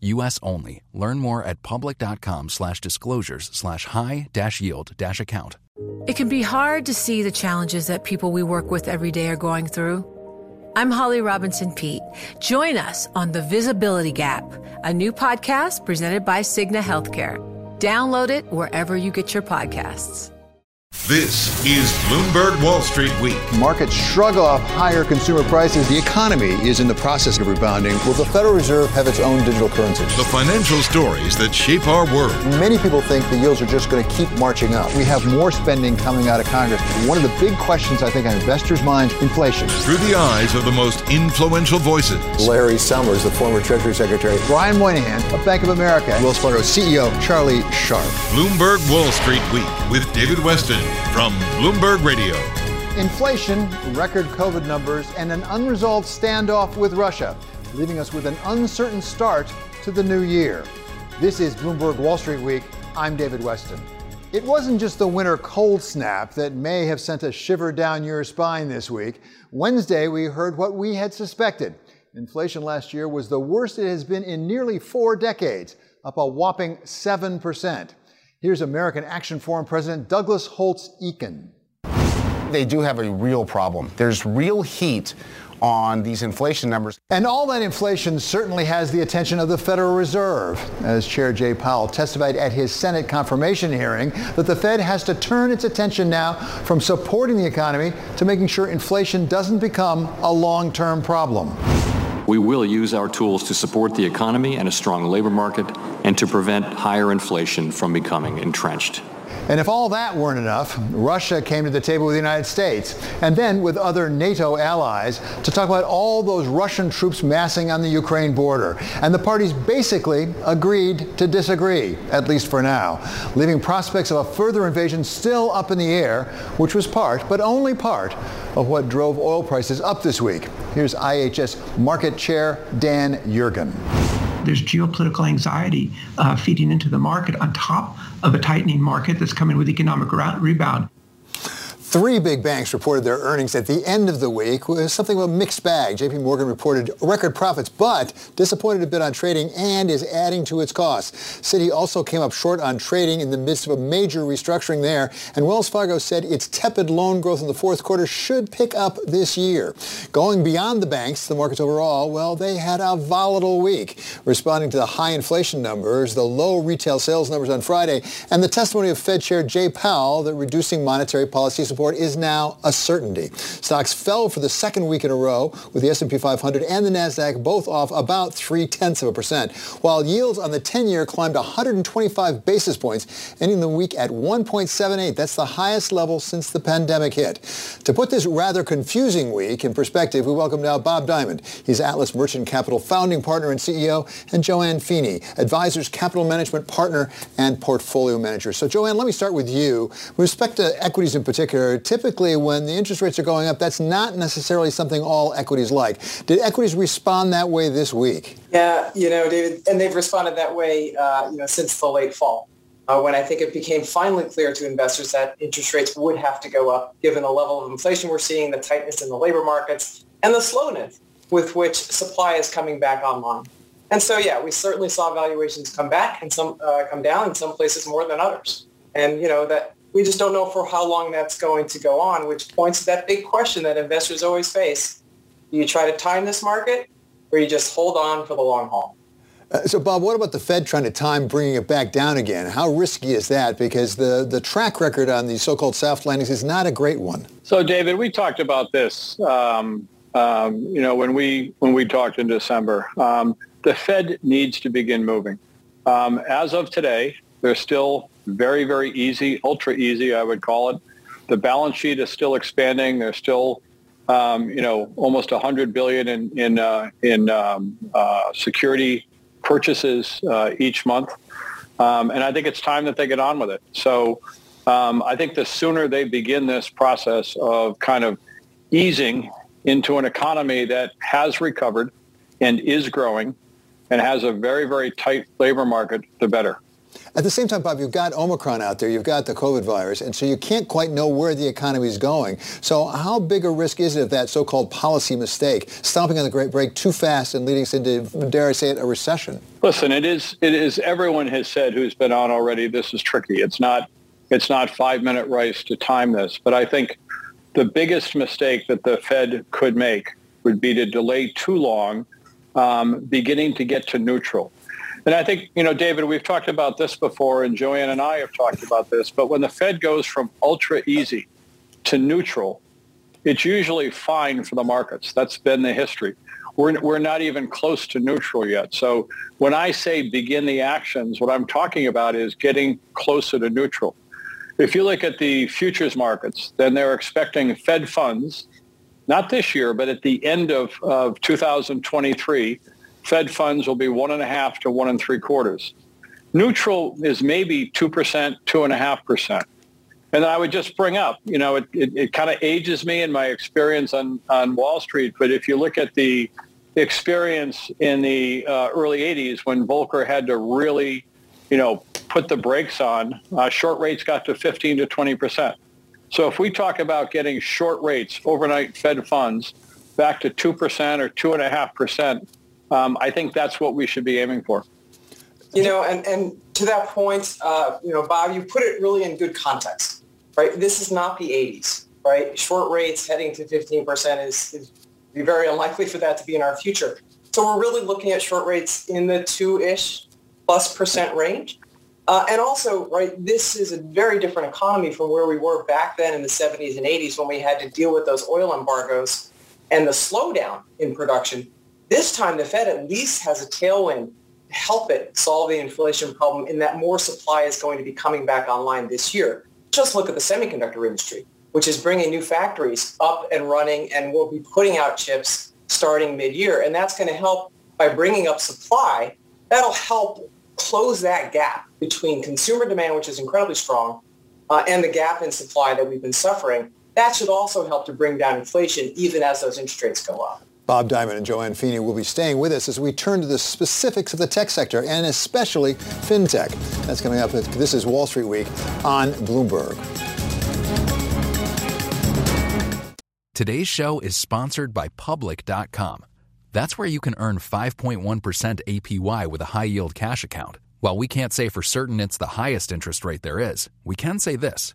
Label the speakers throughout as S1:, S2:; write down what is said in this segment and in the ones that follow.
S1: U.S. only. Learn more at public.com slash disclosures slash high dash yield dash account.
S2: It can be hard to see the challenges that people we work with every day are going through. I'm Holly Robinson Peete. Join us on The Visibility Gap, a new podcast presented by Cigna Healthcare. Download it wherever you get your podcasts.
S3: This is Bloomberg Wall Street Week.
S4: Markets shrug off higher consumer prices. The economy is in the process of rebounding. Will the Federal Reserve have its own digital currency?
S3: The financial stories that shape our world.
S4: Many people think the yields are just going to keep marching up. We have more spending coming out of Congress. One of the big questions, I think, on investors' minds inflation.
S3: Through the eyes of the most influential voices.
S4: Larry Summers, the former Treasury Secretary. Brian Moynihan of Bank of America. Wells Fargo CEO Charlie Scharf.
S3: Bloomberg Wall Street Week with David Westin from Bloomberg Radio.
S4: Inflation, record COVID numbers, and an unresolved standoff with Russia, leaving us with an uncertain start to the new year. This is Bloomberg Wall Street Week. I'm David Westin. It wasn't just the winter cold snap that may have sent a shiver down your spine this week. Wednesday, we heard what we had suspected. Inflation last year was the worst it has been in nearly four decades, up a whopping 7%. Here's American Action Forum President Douglas Holtz Eakin.
S5: They do have a real problem. There's real heat on these inflation numbers.
S4: And all that inflation certainly has the attention of the Federal Reserve, as Chair Jay Powell testified at his Senate confirmation hearing that the Fed has to turn its attention now from supporting the economy to making sure inflation doesn't become a long-term problem.
S6: We will use our tools to support the economy and a strong labor market and to prevent higher inflation from becoming entrenched.
S4: And if all that weren't enough, Russia came to the table with the United States and then with other NATO allies to talk about all those Russian troops massing on the Ukraine border. And the parties basically agreed to disagree, at least for now, leaving prospects of a further invasion still up in the air, which was part, but only part, of what drove oil prices up this week. Here's IHS Markit Chair Dan Yergin
S7: there's geopolitical anxiety uh, feeding into the market on top of a tightening market that's coming with economic rebound.
S4: Three big banks reported their earnings at the end of the week with something of a mixed bag. JP Morgan reported record profits, but disappointed a bit on trading and is adding to its costs. Citi also came up short on trading in the midst of a major restructuring there. And Wells Fargo said its tepid loan growth in the fourth quarter should pick up this year. Going beyond the banks, the markets overall, well, they had a volatile week, responding to the high inflation numbers, the low retail sales numbers on Friday, and the testimony of Fed Chair Jay Powell that reducing monetary policy support support is now a certainty. Stocks fell for the second week in a row, with the S&P 500 and the Nasdaq both off about three tenths of a percent, while yields on the 10-year climbed 125 basis points, ending the week at 1.78. That's the highest level since the pandemic hit. To put this rather confusing week in perspective, we welcome now Bob Diamond. He's Atlas Merchant Capital founding partner and CEO, and Joanne Feeney, Advisors Capital Management Partner and Portfolio Manager. So Joanne, let me start with you. With respect to equities in particular, typically when the interest rates are going up, that's not necessarily something all equities like. Did equities respond that way this week?
S8: Yeah, you know, David, and they've responded that way, uh, you know, since the late fall. Uh, when I think it became finally clear to investors that interest rates would have to go up given the level of inflation we're seeing, the tightness in the labor markets, and the slowness with which supply is coming back online. And so, yeah, we certainly saw valuations come back and some uh, come down in some places more than others. And, you know, that we just don't know for how long that's going to go on, which points to that big question that investors always face. Do you try to time this market or you just hold on for the long haul.
S4: Uh, so, Bob, what about the Fed trying to time bringing it back down again? How risky is that? Because the, the track record on these so-called soft landings is not a great one.
S9: So, David, we talked about this, um, um, you know, when we when we talked in December. Um, the Fed needs to begin moving. Um, as of today, they're still very, very easy, ultra easy, I would call it. The balance sheet is still expanding. They're still, um, you know, almost 100 billion in in uh, in um, uh, security purchases uh, each month, um, and I think it's time that they get on with it. So, um, I think the sooner they begin this process of kind of easing into an economy that has recovered and is growing and has a very, very tight labor market, the better.
S4: At the same time, Bob, you've got Omicron out there, you've got the COVID virus, and so you can't quite know where the economy is going. So how big a risk is it of that so-called policy mistake, stomping on the great brake too fast and leading us into, dare I say it, a recession?
S9: Listen, it is, it is, everyone has said who's been on already, this is tricky. It's not, it's not five-minute race to time this, but I think the biggest mistake that the Fed could make would be to delay too long um, beginning to get to neutral. And I think, you know, David, we've talked about this before, and Joanne and I have talked about this, but when the Fed goes from ultra easy to neutral, it's usually fine for the markets. That's been the history. We're, we're not even close to neutral yet. So when I say begin the actions, what I'm talking about is getting closer to neutral. If you look at the futures markets, then they're expecting Fed funds, not this year, but at the end of, of 2023, Fed funds will be one and a half to one and three quarters. Neutral is maybe 2%, 2.5%. And I would just bring up, you know, it, it, it kind of ages me in my experience on, on Wall Street. But if you look at the experience in the uh, early 80s when Volcker had to really, you know, put the brakes on, uh, short rates got to 15 to 20%. So if we talk about getting short rates, overnight Fed funds, back to 2% or 2.5%, um, I think that's what we should be aiming for.
S8: You know, and, and to that point, uh, you know, Bob, you put it really in good context, right? This is not the 80s, right? Short rates heading to 15% is, is be very unlikely for that to be in our future. So we're really looking at short rates in the two-ish plus percent range. Uh, and also, right, this is a very different economy from where we were back then in the 70s and 80s when we had to deal with those oil embargoes and the slowdown in production this time, the Fed at least has a tailwind to help it solve the inflation problem in that more supply is going to be coming back online this year. Just look at the semiconductor industry, which is bringing new factories up and running and will be putting out chips starting mid-year. And that's going to help by bringing up supply. That'll help close that gap between consumer demand, which is incredibly strong, uh, and the gap in supply that we've been suffering. That should also help to bring down inflation even as those interest rates go up.
S4: Bob Diamond and Joanne Feeney will be staying with us as we turn to the specifics of the tech sector and especially fintech. That's coming up. This is Wall Street Week on Bloomberg.
S1: Today's show is sponsored by Public.com. That's where you can earn 5.1% APY with a high yield cash account. While we can't say for certain it's the highest interest rate there is, we can say this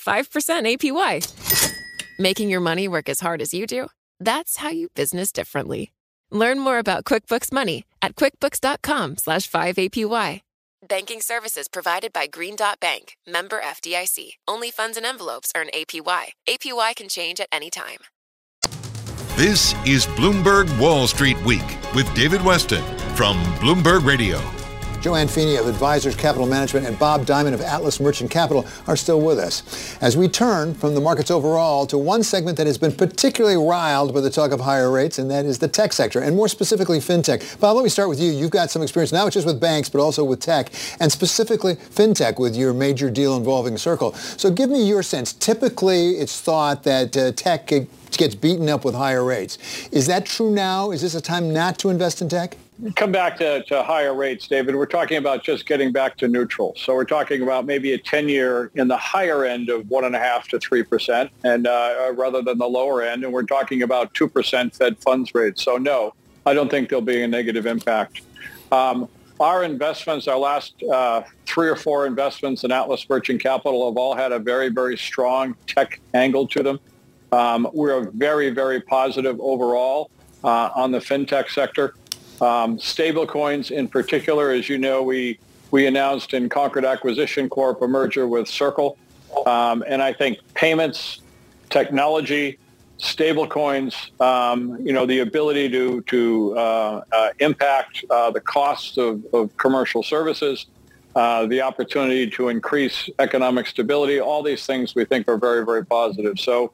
S10: 5% APY. Making your money work as hard as you do? That's how you business differently. Learn more about QuickBooks Money at quickbooks.com slash 5APY. Banking services provided by Green Dot Bank, member FDIC. Only funds and envelopes earn APY. APY can change at any time.
S3: This is Bloomberg Wall Street Week with David Westin from Bloomberg Radio.
S4: Joanne Feeney of Advisors Capital Management and Bob Diamond of Atlas Merchant Capital are still with us. As we turn from the markets overall to one segment that has been particularly riled by the talk of higher rates, and that is the tech sector, and more specifically fintech. Bob, let me start with you. You've got some experience not just with banks, but also with tech, and specifically fintech with your major deal involving Circle. So give me your sense. Typically, it's thought that uh, tech gets beaten up with higher rates. Is that true now? Is this a time not to invest in tech?
S9: Come back to, to higher rates, David. We're talking about just getting back to neutral. So we're talking about maybe a 10-year in the higher end of one and a half to three percent, and uh, rather than the lower end. And we're talking about two percent Fed funds rate. So no, I don't think there'll be a negative impact. Um, our investments, our last uh, three or four investments in Atlas Merchant Capital have all had a very, very strong tech angle to them. Um, we're very, very positive overall uh, on the fintech sector. Um, stable coins in particular, as you know, we, we announced in Concord Acquisition Corp a merger with Circle. Um, and I think payments, technology, stable coins, um, you know, the ability to, to uh, uh, impact uh, the costs of, of commercial services, uh, the opportunity to increase economic stability, all these things we think are very, very positive. So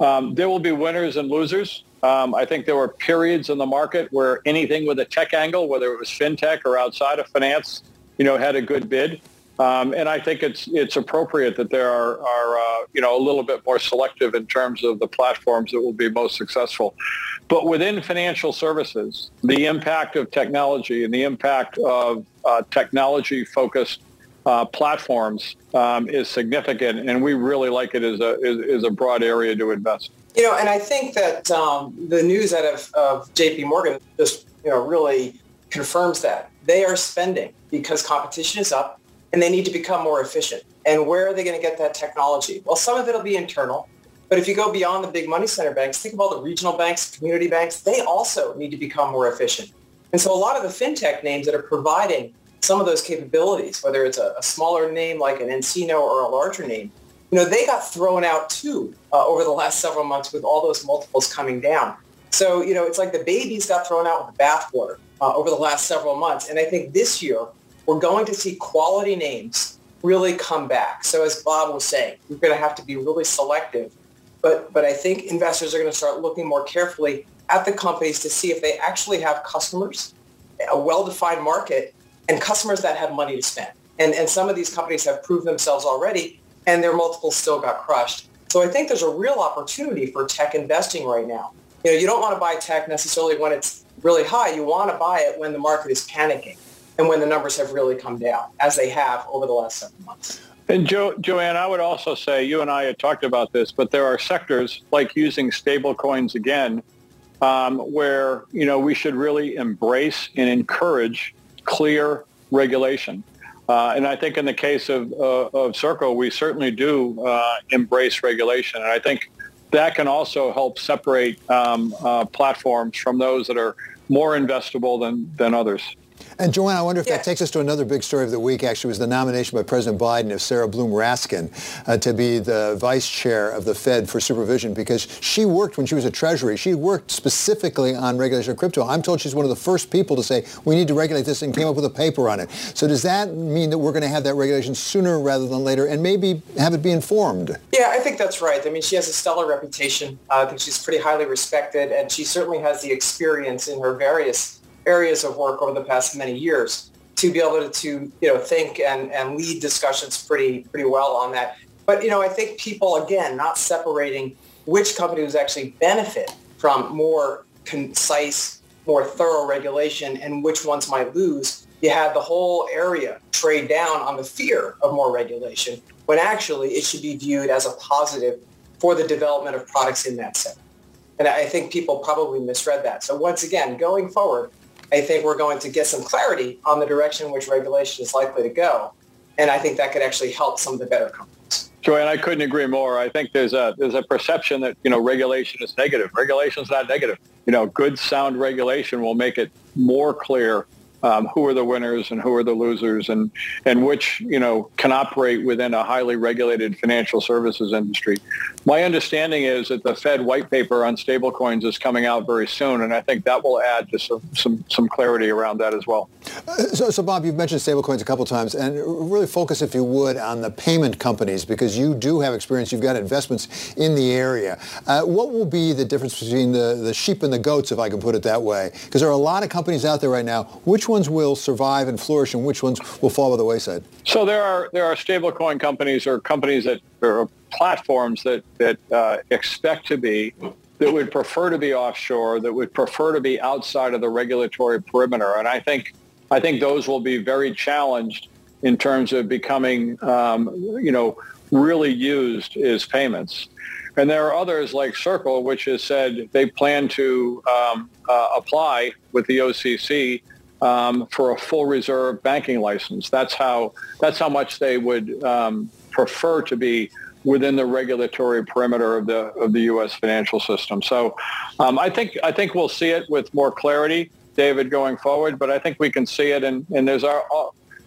S9: um, there will be winners and losers. Um, I think there were periods in the market where anything with a tech angle, whether it was fintech or outside of finance, you know, had a good bid. Um, and I think it's it's appropriate that there are, are uh, you know a little bit more selective in terms of the platforms that will be most successful. But within financial services, the impact of technology and the impact of uh, technology-focused uh, platforms um, is significant, and we really like it as a is, is a broad area to invest.
S8: You know, and I think that um, the news out of, of J.P. Morgan just you know really confirms that they are spending because competition is up, and they need to become more efficient. And where are they going to get that technology? Well, some of it will be internal. But if you go beyond the big money center banks, think of all the regional banks, community banks, they also need to become more efficient. And so a lot of the fintech names that are providing some of those capabilities, whether it's a, a smaller name like an nCino or a larger name, you know, they got thrown out too uh, over the last several months with all those multiples coming down. So, you know, it's like the babies got thrown out with the bathwater uh, over the last several months. And I think this year we're going to see quality names really come back. So as Bob was saying, we're going to have to be really selective. But, but I think investors are going to start looking more carefully at the companies to see if they actually have customers, a well-defined market, and customers that have money to spend. And, and some of these companies have proved themselves already, and their multiples still got crushed. So I think there's a real opportunity for tech investing right now. You know, you don't want to buy tech necessarily when it's really high. You want to buy it when the market is panicking and when the numbers have really come down, as they have over the last seven months.
S9: And jo- Joanne, I would also say, you and I had talked about this, but there are sectors like using stable coins again, um, where, you know, we should really embrace and encourage clear regulation. Uh, and I think in the case of, uh, of Circle, we certainly do uh, embrace regulation. And I think that can also help separate um, uh, platforms from those that are more investable than, than others.
S4: And Joanne, I wonder if yeah. that takes us to another big story of the week. Actually, was the nomination by President Biden of Sarah Bloom Raskin uh, to be the vice chair of the Fed for supervision because she worked when she was at Treasury. She worked specifically on regulation of crypto. I'm told she's one of the first people to say we need to regulate this and came up with a paper on it. So does that mean that we're going to have that regulation sooner rather than later, and maybe have it be informed?
S8: Yeah, I think that's right. I mean, she has a stellar reputation. Uh, I think she's pretty highly respected, and she certainly has the experience in her various areas of work over the past many years to be able to, to you know think and, and lead discussions pretty pretty well on that. But you know, I think people again not separating which companies actually benefit from more concise, more thorough regulation and which ones might lose. You have the whole area trade down on the fear of more regulation when actually it should be viewed as a positive for the development of products in that sector. And I think people probably misread that. So once again, going forward, I think we're going to get some clarity on the direction in which regulation is likely to go. And I think that could actually help some of the better companies.
S9: Joanne, I couldn't agree more. I think there's a there's a perception that you know regulation is negative. Regulation is not negative. You know, good sound regulation will make it more clear um, who are the winners and who are the losers and, and which, you know, can operate within a highly regulated financial services industry. My understanding is that the Fed white paper on stablecoins is coming out very soon, and I think that will add to some, some, some clarity around that as well.
S4: Uh, so, so, Bob, you've mentioned stablecoins a couple times, and really focus, if you would, on the payment companies, because you do have experience. You've got investments in the area. Uh, what will be the difference between the, the sheep and the goats, if I can put it that way? Because there are a lot of companies out there right now. Which ones will survive and flourish, and which ones will fall by the wayside?
S9: So there are there are stablecoin companies or companies that are platforms that that uh, expect to be that would prefer to be offshore, that would prefer to be outside of the regulatory perimeter, and I think I think those will be very challenged in terms of becoming um, you know really used as payments. And there are others like Circle, which has said they plan to um, uh, apply with the OCC um, for a full reserve banking license. That's how that's how much they would um, prefer to be within the regulatory perimeter of the of the U.S. financial system. So um, I think I think we'll see it with more clarity, David, going forward. But I think we can see it, and, and there's our,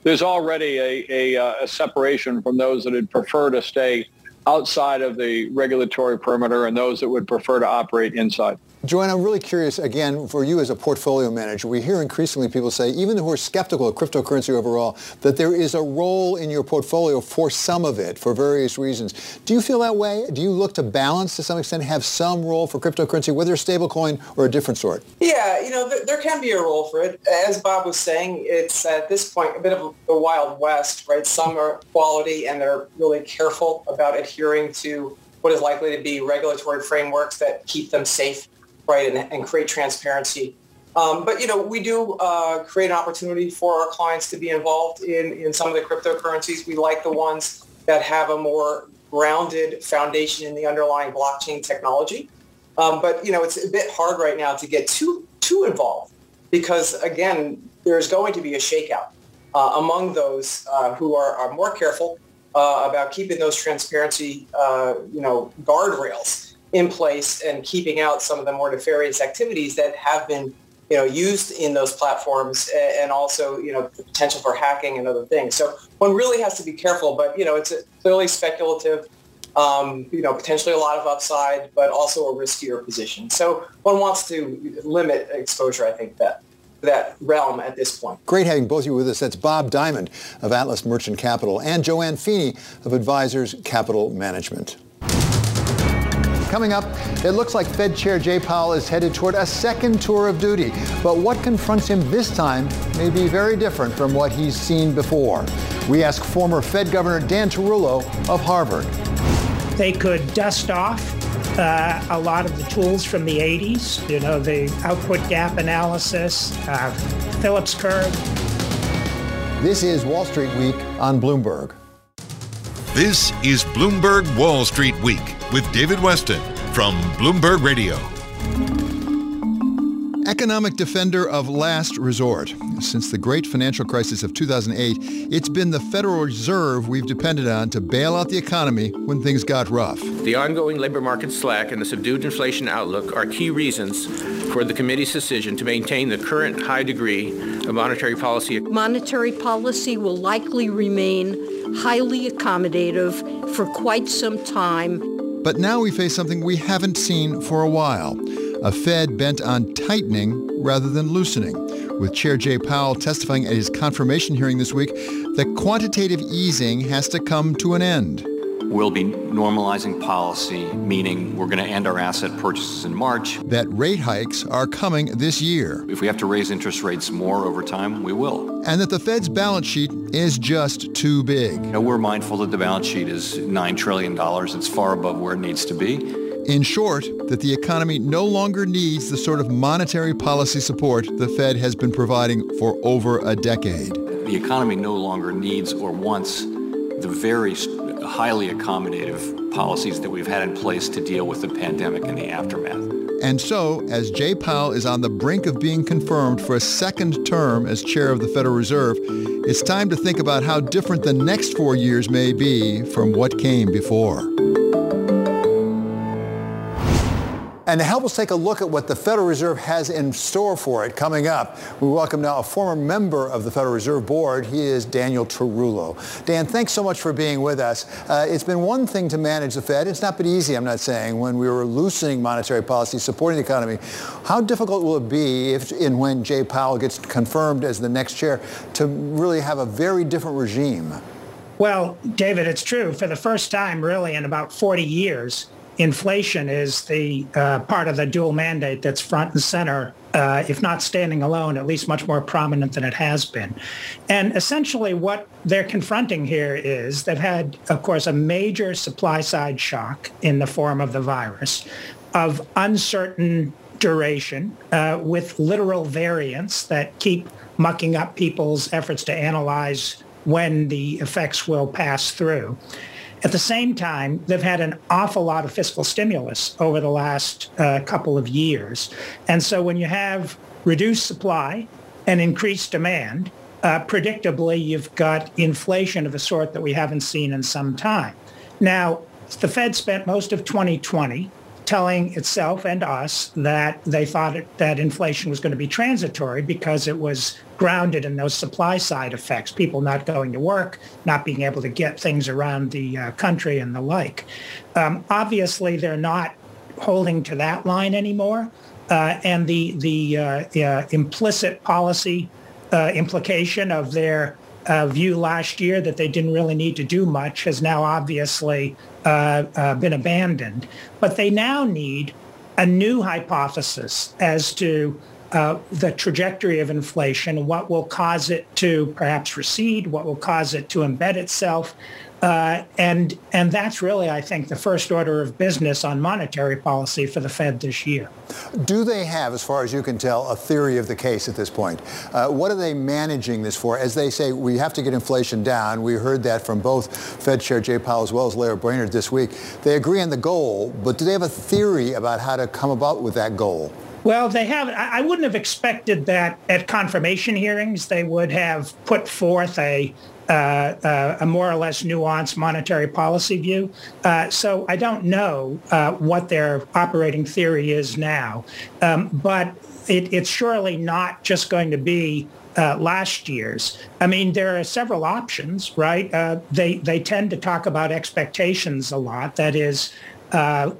S9: there's already a, a, uh, a separation from those that would prefer to stay outside of the regulatory perimeter and those that would prefer to operate inside.
S4: Joanne, I'm really curious, again, for you as a portfolio manager, we hear increasingly people say, even who are skeptical of cryptocurrency overall, that there is a role in your portfolio for some of it for various reasons. Do you feel that way? Do you look to balance to some extent, have some role for cryptocurrency, whether stablecoin or a different sort?
S8: Yeah, you know, there, there, can be a role for it. As Bob was saying, it's at this point a bit of the wild west, right? Some are quality and they're really careful about adhering to what is likely to be regulatory frameworks that keep them safe right, and, and create transparency. Um, but you know, we do uh, create an opportunity for our clients to be involved in in some of the cryptocurrencies. We like the ones that have a more grounded foundation in the underlying blockchain technology. Um, but you know, it's a bit hard right now to get too too involved because again, there's going to be a shakeout uh, among those uh, who are, are, more careful uh, about keeping those transparency, uh, you know, guardrails in place and keeping out some of the more nefarious activities that have been you know, used in those platforms and also, you know, the potential for hacking and other things. So one really has to be careful, but, you know, it's clearly speculative, um, you know, potentially a lot of upside, but also a riskier position. So one wants to limit exposure, I think, that that realm at this point.
S4: Great having both of you with us. That's Bob Diamond of Atlas Merchant Capital and Joanne Feeney of Advisors Capital Management. Coming up, it looks like Fed Chair Jay Powell is headed toward a second tour of duty. But what confronts him this time may be very different from what he's seen before. We ask former Fed Governor Dan Tarullo of Harvard.
S11: They could dust off uh, a lot of the tools from the 80s, you know, the output gap analysis, uh, Phillips curve.
S4: This is Wall Street Week on Bloomberg.
S3: This is Bloomberg Wall Street Week with David Westin from Bloomberg Radio.
S4: Economic defender of last resort. Since the great financial crisis of 2008, it's been the Federal Reserve we've depended on to bail out the economy when things got rough.
S12: The ongoing labor market slack and the subdued inflation outlook are key reasons for the committee's decision to maintain the current high degree of monetary policy.
S13: Monetary policy will likely remain highly accommodative for quite some time.
S4: But now we face something we haven't seen for a while, a Fed bent on tightening rather than loosening, with Chair Jay Powell testifying at his confirmation hearing this week that quantitative easing has to come to an end.
S6: We'll be normalizing policy, meaning we're going to end our asset purchases in March.
S4: That rate hikes are coming this year.
S6: If we have to raise interest rates more over time, we will.
S4: And that the Fed's balance sheet is just too big.
S6: You know, we're mindful that the balance sheet is $9 trillion. It's far above where it needs to be.
S4: In short, that the economy no longer needs the sort of monetary policy support the Fed has been providing for over a decade.
S6: The economy no longer needs or wants the very highly accommodative policies that we've had in place to deal with the pandemic and the aftermath.
S4: And so, as Jay Powell is on the brink of being confirmed for a second term as chair of the Federal Reserve, it's time to think about how different the next four years may be from what came before. And to help us take a look at what the Federal Reserve has in store for it coming up, we welcome now a former member of the Federal Reserve Board. He is Daniel Tarullo. Dan, thanks so much for being with us. Uh, it's been one thing to manage the Fed. It's not been easy, I'm not saying, when we were loosening monetary policy, supporting the economy. How difficult will it be if and when Jay Powell gets confirmed as the next chair to really have a very different regime?
S11: Well, David, it's true. For the first time, really, in about 40 years, inflation is the uh, part of the dual mandate that's front and center, uh, if not standing alone, at least much more prominent than it has been. And essentially what they're confronting here is they've had, of course, a major supply side shock in the form of the virus of uncertain duration uh, with literal variants that keep mucking up people's efforts to analyze when the effects will pass through. At the same time, they've had an awful lot of fiscal stimulus over the last uh, couple of years. And so when you have reduced supply and increased demand, uh, predictably, you've got inflation of a sort that we haven't seen in some time. Now, the Fed spent most of 2020 telling itself and us that they thought it, that inflation was going to be transitory because it was grounded in those supply side effects, people not going to work, not being able to get things around the uh, country and the like. Um, obviously, they're not holding to that line anymore. Uh, and the, the uh, implicit policy uh, implication of their uh, view last year that they didn't really need to do much has now obviously uh, uh, been abandoned. But they now need a new hypothesis as to uh, the trajectory of inflation, what will cause it to perhaps recede, what will cause it to embed itself, uh, and and that's really, I think, the first order of business on monetary policy for the Fed this year.
S4: Do they have, as far as you can tell, a theory of the case at this point? Uh, what are they managing this for? As they say, we have to get inflation down. We heard that from both Fed Chair Jay Powell as well as Lael Brainerd this week. They agree on the goal, but do they have a theory about how to come about with that goal?
S11: Well, they have. I wouldn't have expected that at confirmation hearings they would have put forth a uh, uh, a more or less nuanced monetary policy view. Uh, so I don't know uh, what their operating theory is now, um, but it, it's surely not just going to be uh, last year's. I mean, there are several options, right? Uh, they they tend to talk about expectations a lot. That is,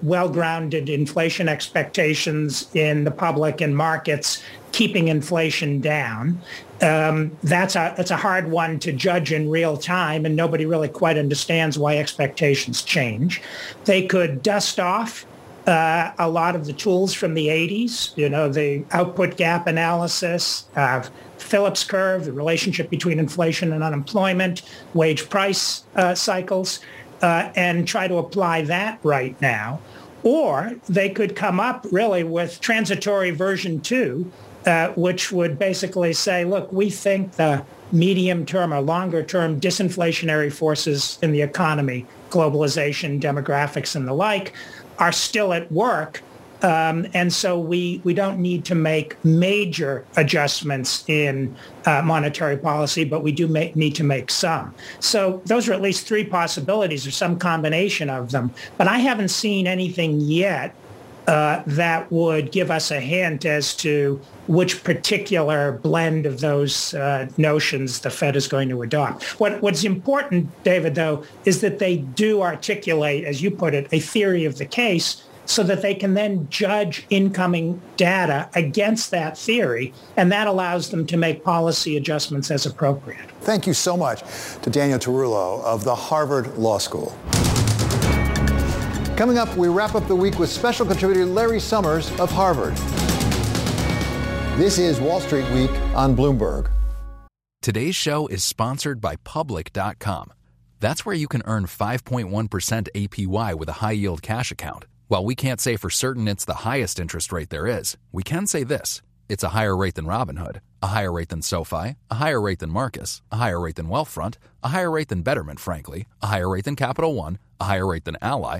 S11: well-grounded inflation expectations in the public and markets, keeping inflation down. Um, that's a that's a hard one to judge in real time, and nobody really quite understands why expectations change. They could dust off uh, a lot of the tools from the 80s, you know, the output gap analysis, uh, Phillips curve, the relationship between inflation and unemployment, wage price uh, cycles uh, and try to apply that right now. Or they could come up really with transitory version two, uh, which would basically say, look, we think the medium term or longer term disinflationary forces in the economy, globalization, demographics, and the like, are still at work um, and so we, we don't need to make major adjustments in uh, monetary policy, but we do need to make some. So those are at least three possibilities or some combination of them. But I haven't seen anything yet uh, that would give us a hint as to which particular blend of those uh, notions the Fed is going to adopt. What, what's important, David, though, is that they do articulate, as you put it, a theory of the case so that they can then judge incoming data against that theory, and that allows them to make policy adjustments as appropriate.
S4: Thank you so much to Daniel Tarullo of the Harvard Law School. Coming up, we wrap up the week with special contributor Larry Summers of Harvard. This is Wall Street Week on Bloomberg.
S1: Today's show is sponsored by Public.com. That's where you can earn 5.1% APY with a high yield cash account. While we can't say for certain it's the highest interest rate there is, we can say this. It's a higher rate than Robinhood, a higher rate than SoFi, a higher rate than Marcus, a higher rate than Wealthfront, a higher rate than Betterment, frankly, a higher rate than Capital One, a higher rate than Ally,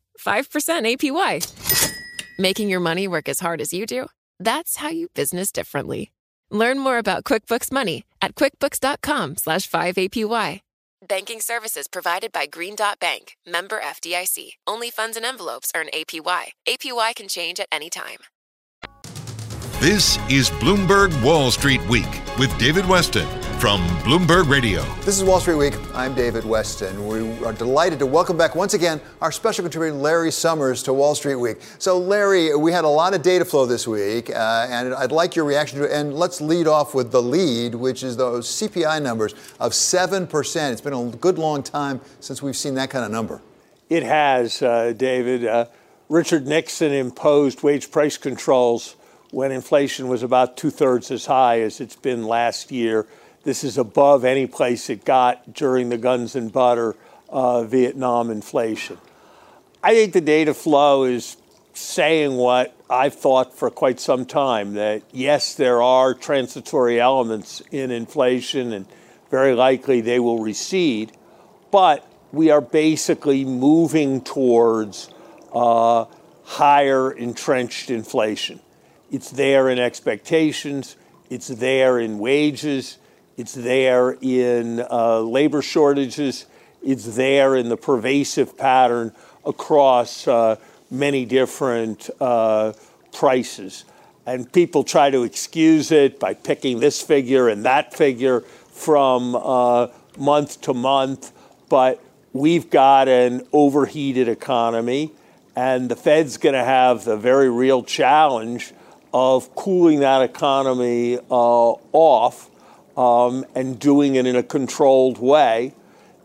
S10: 5% APY. Making your money work as hard as you do? That's how you business differently. Learn more about QuickBooks Money at quickbooks.com slash 5APY. Banking services provided by Green Dot Bank, member FDIC. Only funds and envelopes earn APY. APY can change at any time.
S3: This is Bloomberg Wall Street Week with David Westin from Bloomberg Radio.
S4: This is Wall Street Week. I'm David Westin. We are delighted to welcome back once again our special contributor Larry Summers to Wall Street Week. So, Larry, we had a lot of data flow this week, uh, and I'd like your reaction to it. And let's lead off with the lead, which is those CPI numbers of 7%. It's been a good long time since we've seen that kind of number.
S14: It has, uh, David. Uh, Richard Nixon imposed wage price controls when inflation was about two thirds as high as it's been last year. This is above any place it got during the guns and butter uh, Vietnam inflation. I think the data flow is saying what I've thought for quite some time that yes, there are transitory elements in inflation and very likely they will recede, but we are basically moving towards uh, higher entrenched inflation. It's there in expectations, it's there in wages, it's there in uh, labor shortages, it's there in the pervasive pattern across uh, many different uh, prices. And people try to excuse it by picking this figure and that figure from uh, month to month, but we've got an overheated economy, and the Fed's going to have the very real challenge of cooling that economy uh, off um, and doing it in a controlled way.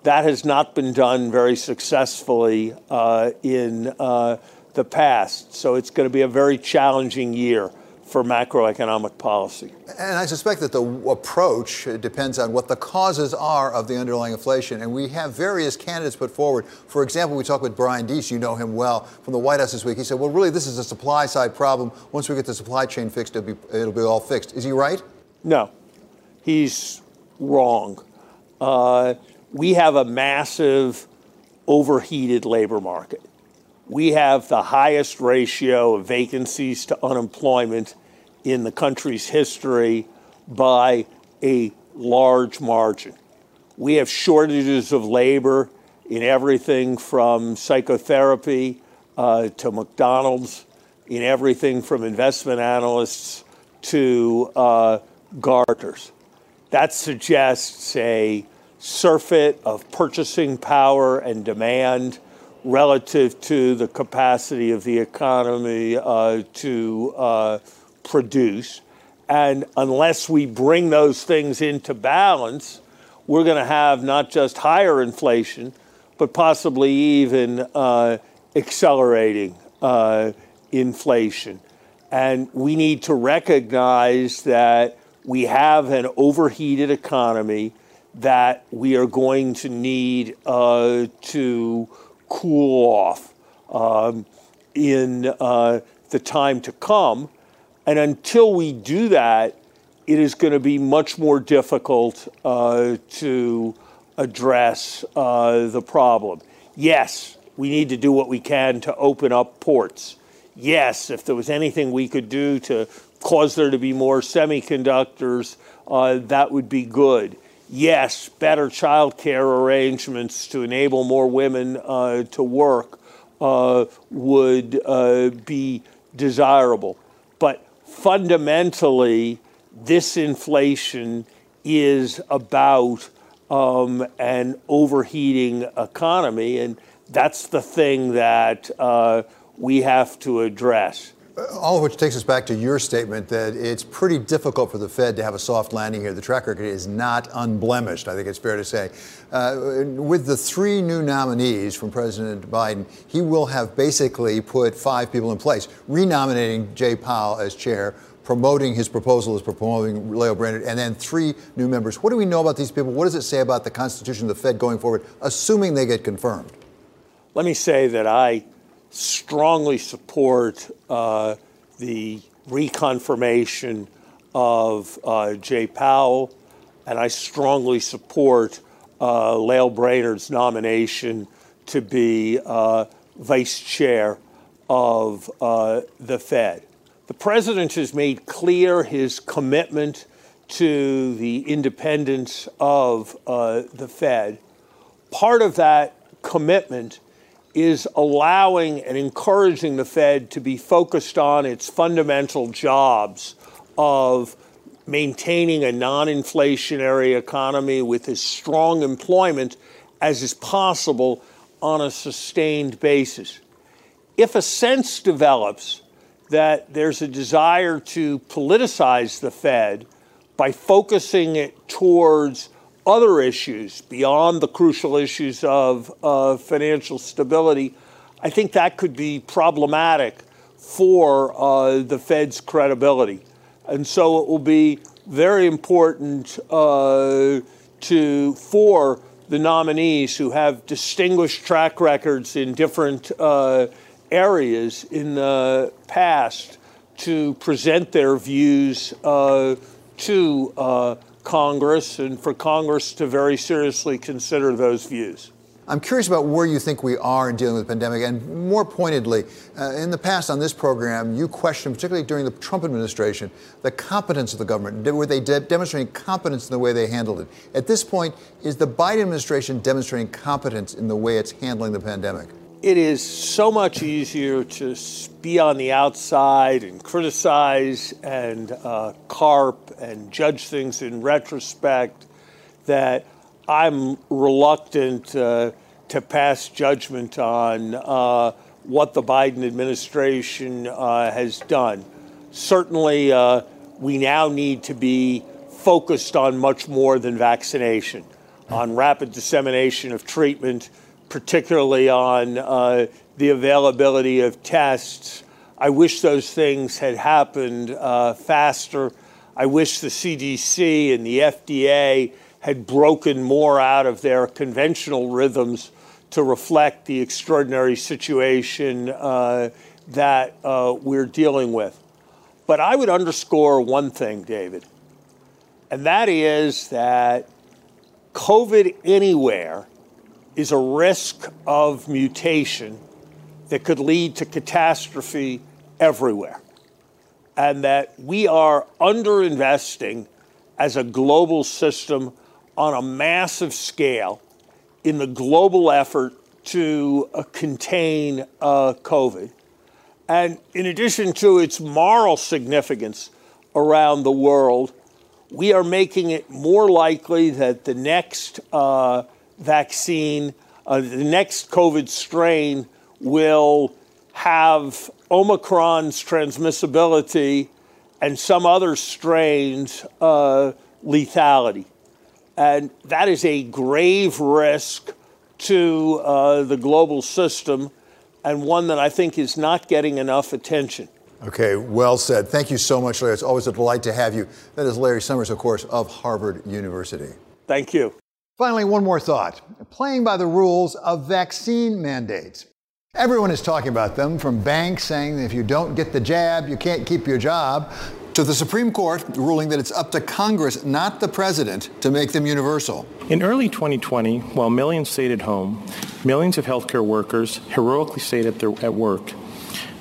S14: That has not been done very successfully uh, in uh, the past. So it's going to be a very challenging year for macroeconomic policy.
S4: And I suspect that the approach depends on what the causes are of the underlying inflation. And we have various candidates put forward. For example, we talked with Brian Deese, you know him well, from the White House this week. He said, well, really, this is a supply side problem. Once we get the supply chain fixed, it'll be, it'll be all fixed. Is he right?
S14: No, he's wrong. Uh, we have a massive overheated labor market we have the highest ratio of vacancies to unemployment in the country's history by a large margin. We have shortages of labor in everything from psychotherapy uh, to McDonald's, in everything from investment analysts to uh, gardeners. That suggests a surfeit of purchasing power and demand relative to the capacity of the economy uh, to uh, produce. And unless we bring those things into balance, we're going to have not just higher inflation, but possibly even uh, accelerating uh, inflation. And we need to recognize that we have an overheated economy that we are going to need uh, to cool off um, in uh, the time to come. And until we do that, it is going to be much more difficult uh, to address uh, the problem. Yes, we need to do what we can to open up ports. Yes, if there was anything we could do to cause there to be more semiconductors, uh, that would be good. Yes, better child care arrangements to enable more women uh, to work uh, would uh, be desirable. But fundamentally, this inflation is about um, an overheating economy, and that's the thing that uh, we have to address.
S4: All of which takes us back to your statement that it's pretty difficult for the Fed to have a soft landing here. The track record is not unblemished, I think it's fair to say. Uh, with the three new nominees from President Biden, he will have basically put five people in place, renominating Jay Powell as chair, promoting his proposal as promoting Lael Brainard, and then three new members. What do we know about these people? What does it say about the Constitution of the Fed going forward, assuming they get confirmed?
S14: Let me say that I strongly support uh, the reconfirmation of uh, Jay Powell, and I strongly support uh, Lael Brainard's nomination to be uh, vice chair of uh, the Fed. The president has made clear his commitment to the independence of uh, the Fed. Part of that commitment is allowing and encouraging the Fed to be focused on its fundamental jobs of maintaining a non inflationary economy with as strong employment as is possible on a sustained basis. If a sense develops that there's a desire to politicize the Fed by focusing it towards other issues beyond the crucial issues of uh, financial stability, I think that could be problematic for uh, the Fed's credibility. And so it will be very important uh, to for the nominees who have distinguished track records in different uh, areas in the past to present their views uh, to uh, Congress and for Congress to very seriously consider those views.
S4: I'm curious about where you think we are in dealing with the pandemic, and more pointedly, uh, in the past on this program, you questioned, particularly during the Trump administration, the competence of the government. Were they de- demonstrating competence in the way they handled it? At this point, is the Biden administration demonstrating competence in the way it's handling the pandemic?
S14: It is so much easier to be on the outside and criticize and uh, carp and judge things in retrospect that I'm reluctant uh, to pass judgment on uh, what the Biden administration uh, has done. Certainly, uh, we now need to be focused on much more than vaccination, on rapid dissemination of treatment, particularly on uh, the availability of tests. I wish those things had happened uh, faster. I wish the CDC and the FDA had broken more out of their conventional rhythms to reflect the extraordinary situation uh, that uh, we're dealing with. But I would underscore one thing, David, and that is that COVID anywhere is a risk of mutation that could lead to catastrophe everywhere. And that we are underinvesting as a global system on a massive scale in the global effort to uh, contain uh, COVID. And in addition to its moral significance around the world, we are making it more likely that the next uh, vaccine, uh, the next COVID strain, will have Omicron's transmissibility and some other strains' uh, lethality. And that is a grave risk to uh, the global system and one that I think is not getting enough attention.
S4: Okay, well said. Thank you so much, Larry. It's always a delight to have you. That is Larry Summers, of course, of Harvard University.
S14: Thank you.
S4: Finally, one more thought playing by the rules of vaccine mandates. Everyone is talking about them, from banks saying if you don't get the jab, you can't keep your job, to the Supreme Court, ruling that it's up to Congress, not the president, to make them universal.
S15: In early 2020, while millions stayed at home, millions of healthcare workers heroically stayed at, their, at work.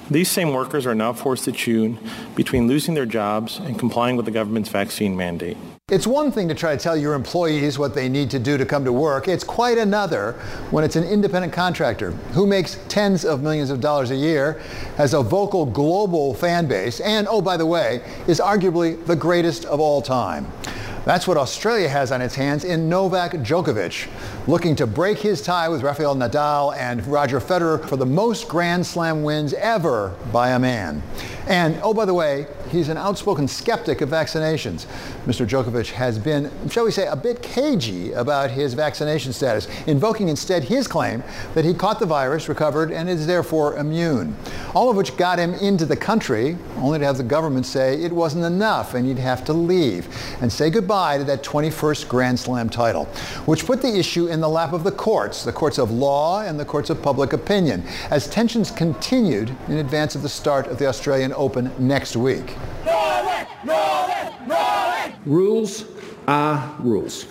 S15: These same workers are now forced to choose between losing their jobs and complying with the government's vaccine mandate.
S4: It's one thing to try to tell your employees what they need to do to come to work. It's quite another when it's an independent contractor who makes tens of millions of dollars a year, has a vocal global fan base, and, oh, by the way, is arguably the greatest of all time. That's what Australia has on its hands in Novak Djokovic, looking to break his tie with Rafael Nadal and Roger Federer for the most Grand Slam wins ever by a man. And, oh, by the way, he's an outspoken skeptic of vaccinations. Mr. Djokovic has been, shall we say, a bit cagey about his vaccination status, invoking instead his claim that he caught the virus, recovered, and is therefore immune. All of which got him into the country, only to have the government say it wasn't enough and he'd have to leave and say goodbye to that 21st Grand Slam title, which put the issue in the lap of the courts, the courts of law and the courts of public opinion, as tensions continued in advance of the start of the Australian Open next week. Norway,
S16: Norway, Norway. Rules are rules.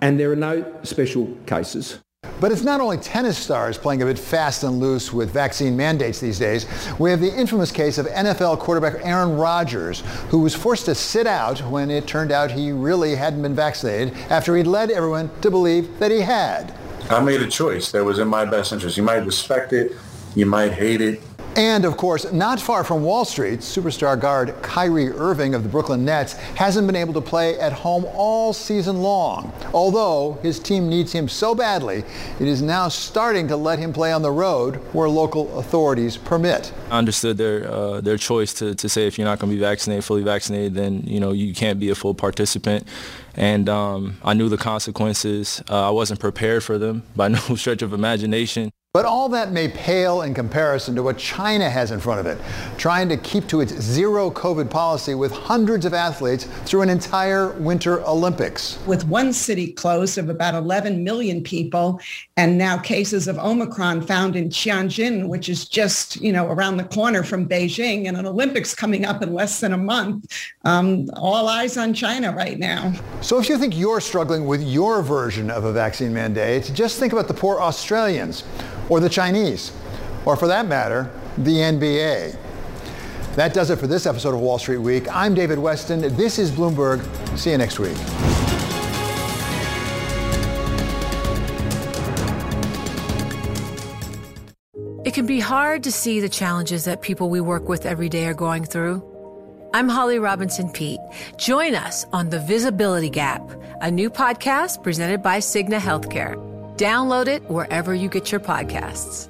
S16: And there are no special cases.
S4: But it's not only tennis stars playing a bit fast and loose with vaccine mandates these days. We have the infamous case of NFL quarterback Aaron Rodgers, who was forced to sit out when it turned out he really hadn't been vaccinated after he'd led everyone to believe that he had.
S17: I made a choice that was in my best interest. You might respect it, you might hate it,
S4: and of course, not far from Wall Street, superstar guard Kyrie Irving of the Brooklyn Nets hasn't been able to play at home all season long. Although his team needs him so badly, it is now starting to let him play on the road where local authorities permit.
S18: I understood their uh, their choice to, to say if you're not going to be vaccinated, fully vaccinated, then you know you can't be a full participant. And um, I knew the consequences. Uh, I wasn't prepared for them by no stretch of imagination.
S4: But all that may pale in comparison to what China has in front of it, trying to keep to its zero COVID policy with hundreds of athletes through an entire Winter Olympics.
S19: With one city closed of about 11 million people, and now cases of Omicron found in Tianjin, which is just, you know, around the corner from Beijing, and an Olympics coming up in less than a month, um, all eyes on China right now.
S4: So if you think you're struggling with your version of a vaccine mandate, just think about the poor Australians or the Chinese, or for that matter, the NBA. That does it for this episode of Wall Street Week. I'm David Westin. This is Bloomberg. See you next week.
S2: It can be hard to see the challenges that people we work with every day are going through. I'm Holly Robinson Peete. Join us on The Visibility Gap, a new podcast presented by Cigna Healthcare. Download it wherever you get your podcasts.